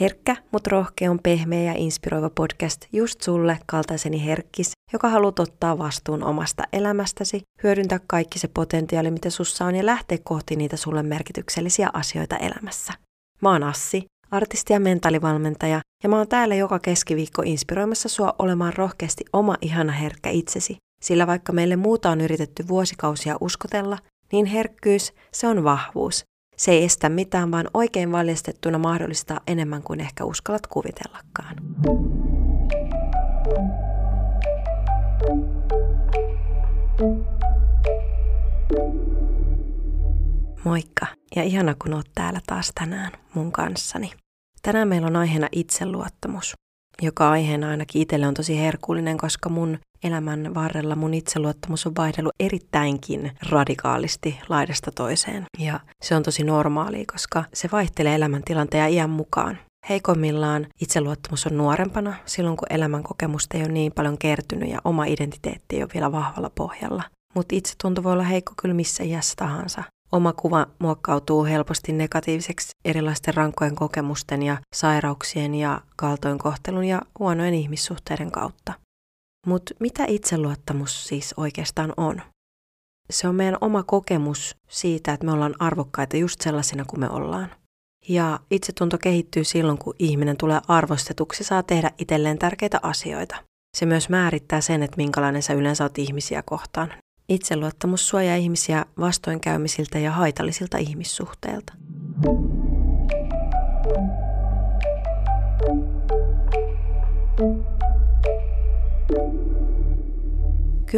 Herkkä, mutta rohkea on pehmeä ja inspiroiva podcast just sulle kaltaiseni herkkis, joka haluat ottaa vastuun omasta elämästäsi, hyödyntää kaikki se potentiaali, mitä sussa on ja lähteä kohti niitä sulle merkityksellisiä asioita elämässä. Mä oon Assi, artisti ja mentaalivalmentaja, ja mä oon täällä joka keskiviikko inspiroimassa sua olemaan rohkeasti oma ihana herkkä itsesi, sillä vaikka meille muuta on yritetty vuosikausia uskotella, niin herkkyys, se on vahvuus, se ei estä mitään, vaan oikein valjastettuna mahdollistaa enemmän kuin ehkä uskallat kuvitellakaan. Moikka ja ihana kun oot täällä taas tänään mun kanssani. Tänään meillä on aiheena itseluottamus, joka aiheena ainakin itselle on tosi herkullinen, koska mun elämän varrella mun itseluottamus on vaihdellut erittäinkin radikaalisti laidasta toiseen. Ja se on tosi normaalia, koska se vaihtelee elämäntilanteen ja iän mukaan. Heikoimmillaan itseluottamus on nuorempana, silloin kun elämän kokemusta ei ole niin paljon kertynyt ja oma identiteetti ei ole vielä vahvalla pohjalla. Mutta itsetunto voi olla heikko kyllä missä iässä tahansa. Oma kuva muokkautuu helposti negatiiviseksi erilaisten rankkojen kokemusten ja sairauksien ja kaltoinkohtelun ja huonojen ihmissuhteiden kautta. Mutta mitä itseluottamus siis oikeastaan on? Se on meidän oma kokemus siitä, että me ollaan arvokkaita just sellaisina kuin me ollaan. Ja itsetunto kehittyy silloin, kun ihminen tulee arvostetuksi, saa tehdä itselleen tärkeitä asioita. Se myös määrittää sen, että minkälainen sä yleensä oot ihmisiä kohtaan. Itseluottamus suojaa ihmisiä vastoinkäymisiltä ja haitallisilta ihmissuhteilta. 10-15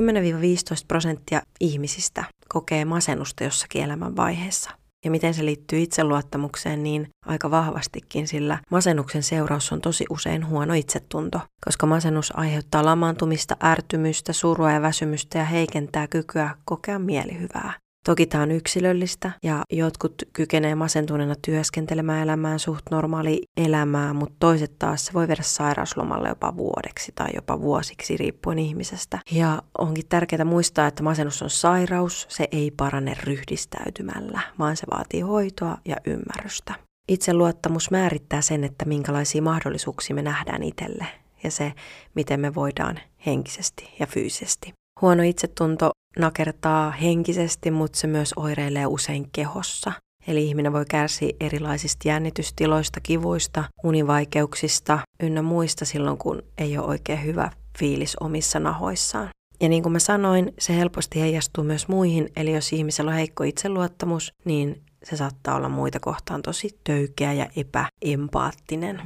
prosenttia ihmisistä kokee masennusta jossakin elämän vaiheessa. Ja miten se liittyy itseluottamukseen, niin aika vahvastikin, sillä masennuksen seuraus on tosi usein huono itsetunto, koska masennus aiheuttaa lamaantumista, ärtymystä, surua ja väsymystä ja heikentää kykyä kokea mielihyvää. Toki tämä on yksilöllistä ja jotkut kykenee masentuneena työskentelemään elämään suht normaali elämää, mutta toiset taas se voi viedä sairauslomalle jopa vuodeksi tai jopa vuosiksi riippuen ihmisestä. Ja onkin tärkeää muistaa, että masennus on sairaus, se ei parane ryhdistäytymällä, vaan se vaatii hoitoa ja ymmärrystä. Itseluottamus määrittää sen, että minkälaisia mahdollisuuksia me nähdään itselle ja se, miten me voidaan henkisesti ja fyysisesti. Huono itsetunto nakertaa henkisesti, mutta se myös oireilee usein kehossa. Eli ihminen voi kärsiä erilaisista jännitystiloista, kivuista, univaikeuksista ynnä muista silloin, kun ei ole oikein hyvä fiilis omissa nahoissaan. Ja niin kuin mä sanoin, se helposti heijastuu myös muihin, eli jos ihmisellä on heikko itseluottamus, niin se saattaa olla muita kohtaan tosi töykeä ja epäempaattinen.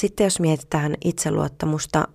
Sitten jos mietitään itseluottamusta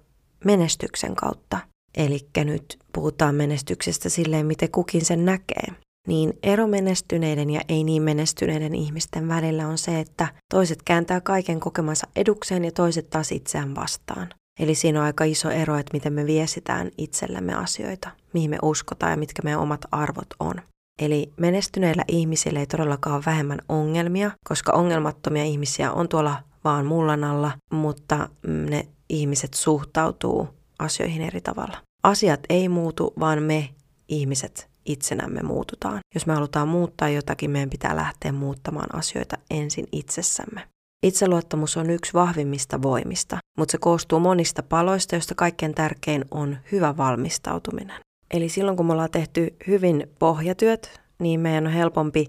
menestyksen kautta, eli nyt puhutaan menestyksestä silleen, miten kukin sen näkee, niin ero menestyneiden ja ei niin menestyneiden ihmisten välillä on se, että toiset kääntää kaiken kokemansa edukseen ja toiset taas itseään vastaan. Eli siinä on aika iso ero, että miten me viestitään itsellemme asioita, mihin me uskotaan ja mitkä meidän omat arvot on. Eli menestyneillä ihmisillä ei todellakaan ole vähemmän ongelmia, koska ongelmattomia ihmisiä on tuolla vaan mullan alla, mutta ne ihmiset suhtautuu asioihin eri tavalla. Asiat ei muutu, vaan me ihmiset itsenämme muututaan. Jos me halutaan muuttaa jotakin, meidän pitää lähteä muuttamaan asioita ensin itsessämme. Itseluottamus on yksi vahvimmista voimista, mutta se koostuu monista paloista, joista kaikkein tärkein on hyvä valmistautuminen. Eli silloin kun me ollaan tehty hyvin pohjatyöt, niin meidän on helpompi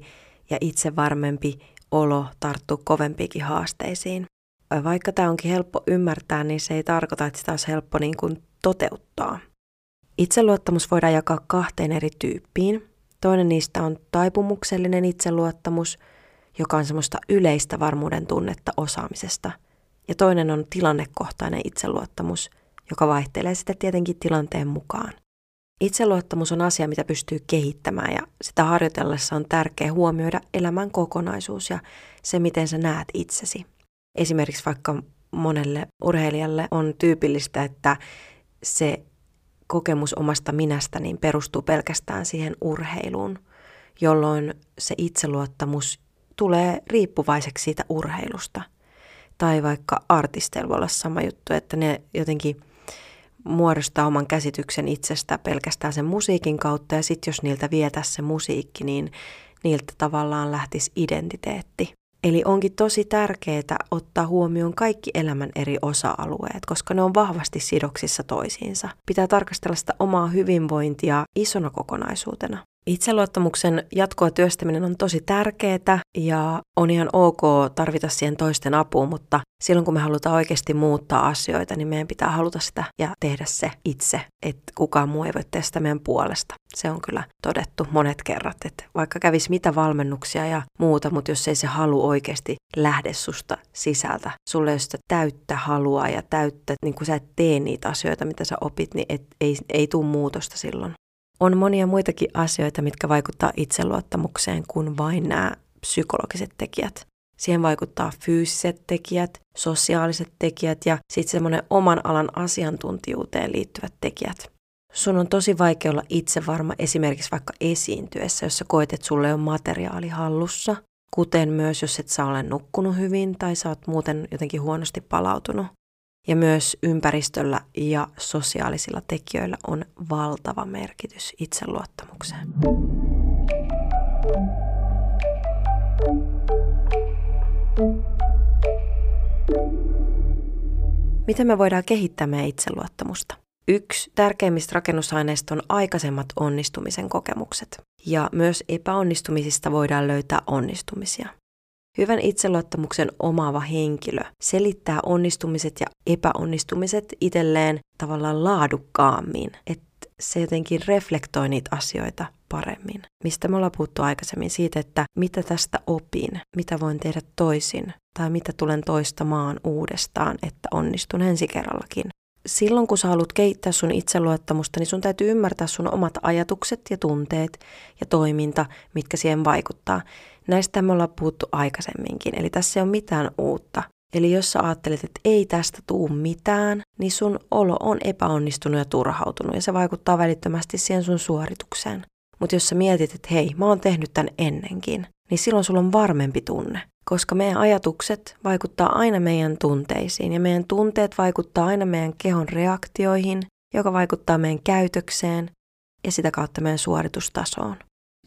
ja itsevarmempi olo tarttua kovempikin haasteisiin. Vaikka tämä onkin helppo ymmärtää, niin se ei tarkoita, että sitä olisi helppo niin kuin toteuttaa. Itseluottamus voidaan jakaa kahteen eri tyyppiin. Toinen niistä on taipumuksellinen itseluottamus, joka on semmoista yleistä varmuuden tunnetta osaamisesta. Ja toinen on tilannekohtainen itseluottamus, joka vaihtelee sitten tietenkin tilanteen mukaan. Itseluottamus on asia, mitä pystyy kehittämään ja sitä harjoitellessa on tärkeää huomioida elämän kokonaisuus ja se, miten sä näet itsesi. Esimerkiksi vaikka monelle urheilijalle on tyypillistä, että se kokemus omasta minästä niin perustuu pelkästään siihen urheiluun, jolloin se itseluottamus tulee riippuvaiseksi siitä urheilusta. Tai vaikka artisteilla voi olla sama juttu, että ne jotenkin muodostaa oman käsityksen itsestä pelkästään sen musiikin kautta ja sitten jos niiltä vietäisi se musiikki, niin niiltä tavallaan lähtisi identiteetti. Eli onkin tosi tärkeää ottaa huomioon kaikki elämän eri osa-alueet, koska ne on vahvasti sidoksissa toisiinsa. Pitää tarkastella sitä omaa hyvinvointia isona kokonaisuutena. Itseluottamuksen jatkoa työstäminen on tosi tärkeää ja on ihan ok tarvita siihen toisten apua, mutta silloin kun me halutaan oikeasti muuttaa asioita, niin meidän pitää haluta sitä ja tehdä se itse, että kukaan muu ei voi tehdä sitä meidän puolesta. Se on kyllä todettu monet kerrat, että vaikka kävisi mitä valmennuksia ja muuta, mutta jos ei se halu oikeasti lähde susta sisältä, sulle ei sitä täyttä halua ja täyttä, niin kun sä et tee niitä asioita, mitä sä opit, niin et, ei, ei tule muutosta silloin. On monia muitakin asioita, mitkä vaikuttaa itseluottamukseen kuin vain nämä psykologiset tekijät. Siihen vaikuttaa fyysiset tekijät, sosiaaliset tekijät ja sitten semmoinen oman alan asiantuntijuuteen liittyvät tekijät. Sun on tosi vaikea olla itse varma esimerkiksi vaikka esiintyessä, jos sä koet, että sulle on materiaali hallussa, kuten myös jos et sä ole nukkunut hyvin tai sä oot muuten jotenkin huonosti palautunut. Ja myös ympäristöllä ja sosiaalisilla tekijöillä on valtava merkitys itseluottamukseen. Miten me voidaan kehittää meidän itseluottamusta? Yksi tärkeimmistä rakennusaineista on aikaisemmat onnistumisen kokemukset. Ja myös epäonnistumisista voidaan löytää onnistumisia. Hyvän itseluottamuksen omaava henkilö selittää onnistumiset ja epäonnistumiset itselleen tavallaan laadukkaammin, että se jotenkin reflektoi niitä asioita paremmin. Mistä me ollaan puhuttu aikaisemmin siitä, että mitä tästä opin, mitä voin tehdä toisin tai mitä tulen toistamaan uudestaan, että onnistun ensi kerrallakin. Silloin kun sä haluat kehittää sun itseluottamusta, niin sun täytyy ymmärtää sun omat ajatukset ja tunteet ja toiminta, mitkä siihen vaikuttaa. Näistä me ollaan puhuttu aikaisemminkin, eli tässä ei ole mitään uutta. Eli jos sä ajattelet, että ei tästä tuu mitään, niin sun olo on epäonnistunut ja turhautunut ja se vaikuttaa välittömästi siihen sun suoritukseen. Mutta jos sä mietit, että hei, mä oon tehnyt tämän ennenkin, niin silloin sulla on varmempi tunne. Koska meidän ajatukset vaikuttaa aina meidän tunteisiin ja meidän tunteet vaikuttaa aina meidän kehon reaktioihin, joka vaikuttaa meidän käytökseen ja sitä kautta meidän suoritustasoon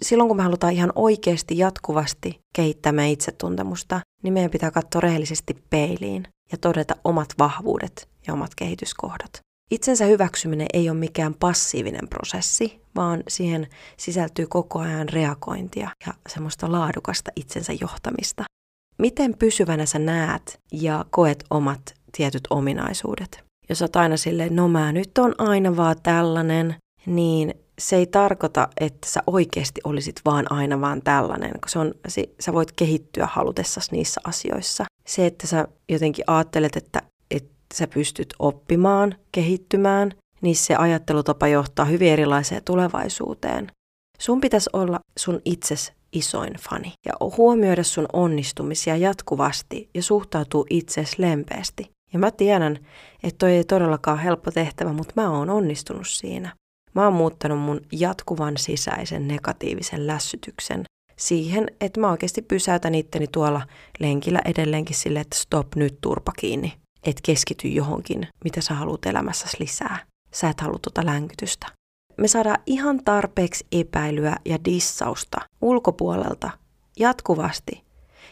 silloin kun me halutaan ihan oikeasti jatkuvasti kehittää meidän itsetuntemusta, niin meidän pitää katsoa rehellisesti peiliin ja todeta omat vahvuudet ja omat kehityskohdat. Itsensä hyväksyminen ei ole mikään passiivinen prosessi, vaan siihen sisältyy koko ajan reagointia ja semmoista laadukasta itsensä johtamista. Miten pysyvänä sä näet ja koet omat tietyt ominaisuudet? Jos oot aina silleen, no mä nyt on aina vaan tällainen, niin se ei tarkoita, että sä oikeasti olisit vaan aina vaan tällainen, kun se on, sä voit kehittyä halutessasi niissä asioissa. Se, että sä jotenkin ajattelet, että, että sä pystyt oppimaan, kehittymään, niin se ajattelutapa johtaa hyvin erilaiseen tulevaisuuteen. Sun pitäisi olla sun itses isoin fani ja huomioida sun onnistumisia jatkuvasti ja suhtautua itses lempeästi. Ja mä tiedän, että toi ei todellakaan helppo tehtävä, mutta mä oon onnistunut siinä. Mä oon muuttanut mun jatkuvan sisäisen negatiivisen lässytyksen siihen, että mä oikeasti pysäytän itteni tuolla lenkillä edelleenkin sille, että stop nyt turpa kiinni. Et keskity johonkin, mitä sä haluat elämässäsi lisää. Sä et halua tuota länkytystä. Me saadaan ihan tarpeeksi epäilyä ja dissausta ulkopuolelta jatkuvasti.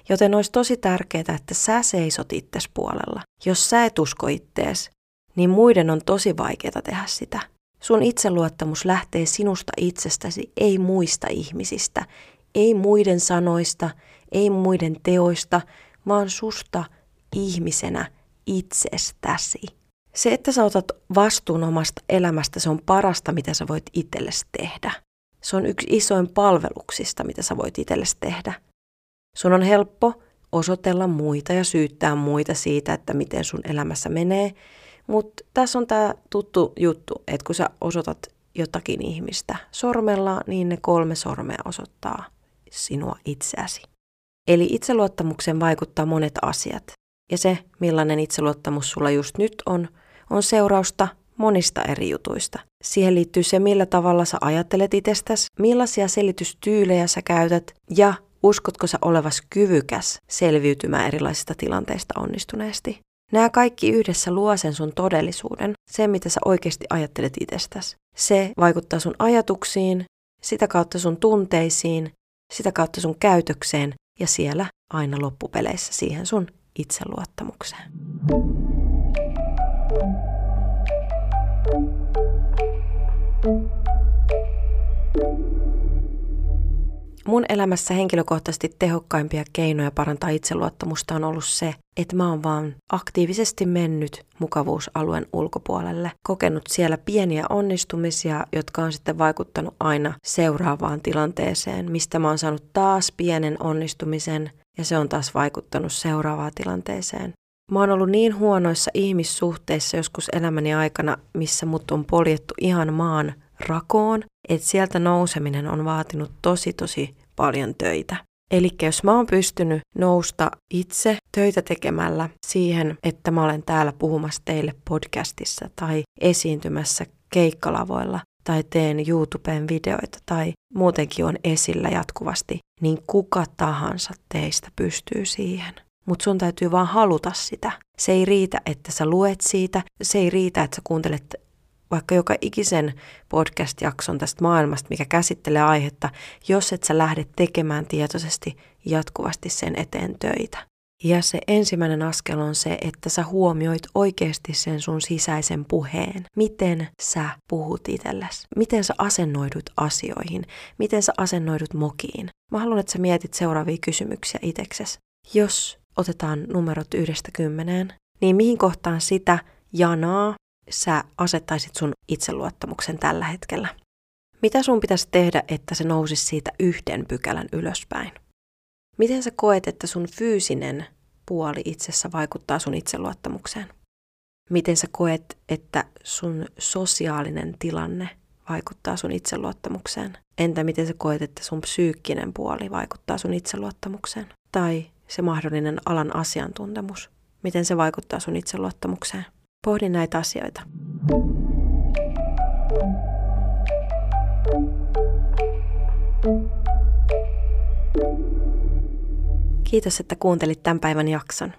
Joten olisi tosi tärkeää, että sä seisot itses puolella. Jos sä et usko ittees, niin muiden on tosi vaikeaa tehdä sitä. Sun itseluottamus lähtee sinusta itsestäsi, ei muista ihmisistä, ei muiden sanoista, ei muiden teoista, vaan susta ihmisenä itsestäsi. Se, että sä otat vastuun omasta elämästä, se on parasta, mitä sä voit itsellesi tehdä. Se on yksi isoin palveluksista, mitä sä voit itsellesi tehdä. Sun on helppo osoitella muita ja syyttää muita siitä, että miten sun elämässä menee, mutta tässä on tämä tuttu juttu, että kun sä osoitat jotakin ihmistä sormella, niin ne kolme sormea osoittaa sinua itseäsi. Eli itseluottamuksen vaikuttaa monet asiat. Ja se, millainen itseluottamus sulla just nyt on, on seurausta monista eri jutuista. Siihen liittyy se, millä tavalla sä ajattelet itsestäsi, millaisia selitystyylejä sä käytät ja uskotko sä olevas kyvykäs selviytymään erilaisista tilanteista onnistuneesti. Nämä kaikki yhdessä luo sen sun todellisuuden, se mitä sä oikeasti ajattelet itsestäsi. Se vaikuttaa sun ajatuksiin, sitä kautta sun tunteisiin, sitä kautta sun käytökseen ja siellä aina loppupeleissä siihen sun itseluottamukseen. Mun elämässä henkilökohtaisesti tehokkaimpia keinoja parantaa itseluottamusta on ollut se, että mä oon vaan aktiivisesti mennyt mukavuusalueen ulkopuolelle, kokenut siellä pieniä onnistumisia, jotka on sitten vaikuttanut aina seuraavaan tilanteeseen, mistä mä oon saanut taas pienen onnistumisen ja se on taas vaikuttanut seuraavaan tilanteeseen. Mä oon ollut niin huonoissa ihmissuhteissa joskus elämäni aikana, missä mut on poljettu ihan maan rakoon, että sieltä nouseminen on vaatinut tosi tosi paljon töitä. Eli jos mä oon pystynyt nousta itse töitä tekemällä siihen, että mä olen täällä puhumassa teille podcastissa tai esiintymässä keikkalavoilla tai teen YouTubeen videoita tai muutenkin on esillä jatkuvasti, niin kuka tahansa teistä pystyy siihen. Mutta sun täytyy vaan haluta sitä. Se ei riitä, että sä luet siitä. Se ei riitä, että sä kuuntelet vaikka joka ikisen podcast-jakson tästä maailmasta, mikä käsittelee aihetta, jos et sä lähde tekemään tietoisesti jatkuvasti sen eteen töitä. Ja se ensimmäinen askel on se, että sä huomioit oikeasti sen sun sisäisen puheen. Miten sä puhut itsellesi? Miten sä asennoidut asioihin? Miten sä asennoidut mokiin? Mä haluan, että sä mietit seuraavia kysymyksiä itseksesi. Jos otetaan numerot yhdestä kymmeneen, niin mihin kohtaan sitä janaa sä asettaisit sun itseluottamuksen tällä hetkellä? Mitä sun pitäisi tehdä, että se nousisi siitä yhden pykälän ylöspäin? Miten sä koet, että sun fyysinen puoli itsessä vaikuttaa sun itseluottamukseen? Miten sä koet, että sun sosiaalinen tilanne vaikuttaa sun itseluottamukseen? Entä miten sä koet, että sun psyykkinen puoli vaikuttaa sun itseluottamukseen? Tai se mahdollinen alan asiantuntemus, miten se vaikuttaa sun itseluottamukseen? Pohdin näitä asioita. Kiitos, että kuuntelit tämän päivän jakson.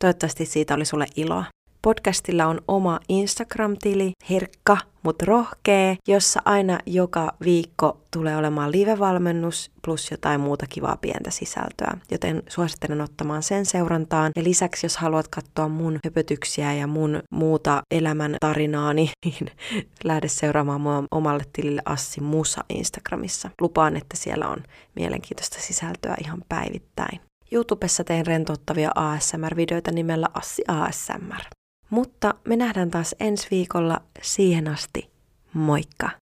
Toivottavasti siitä oli sulle iloa. Podcastilla on oma Instagram-tili, herkka, mutta rohkee, jossa aina joka viikko tulee olemaan live-valmennus plus jotain muuta kivaa pientä sisältöä, joten suosittelen ottamaan sen seurantaan. Ja lisäksi, jos haluat katsoa mun höpötyksiä ja mun muuta elämän tarinaani, niin lähde seuraamaan mua omalle tilille Assi Musa Instagramissa. Lupaan, että siellä on mielenkiintoista sisältöä ihan päivittäin. YouTubessa teen rentouttavia ASMR-videoita nimellä Assi ASMR. Mutta me nähdään taas ensi viikolla siihen asti. Moikka!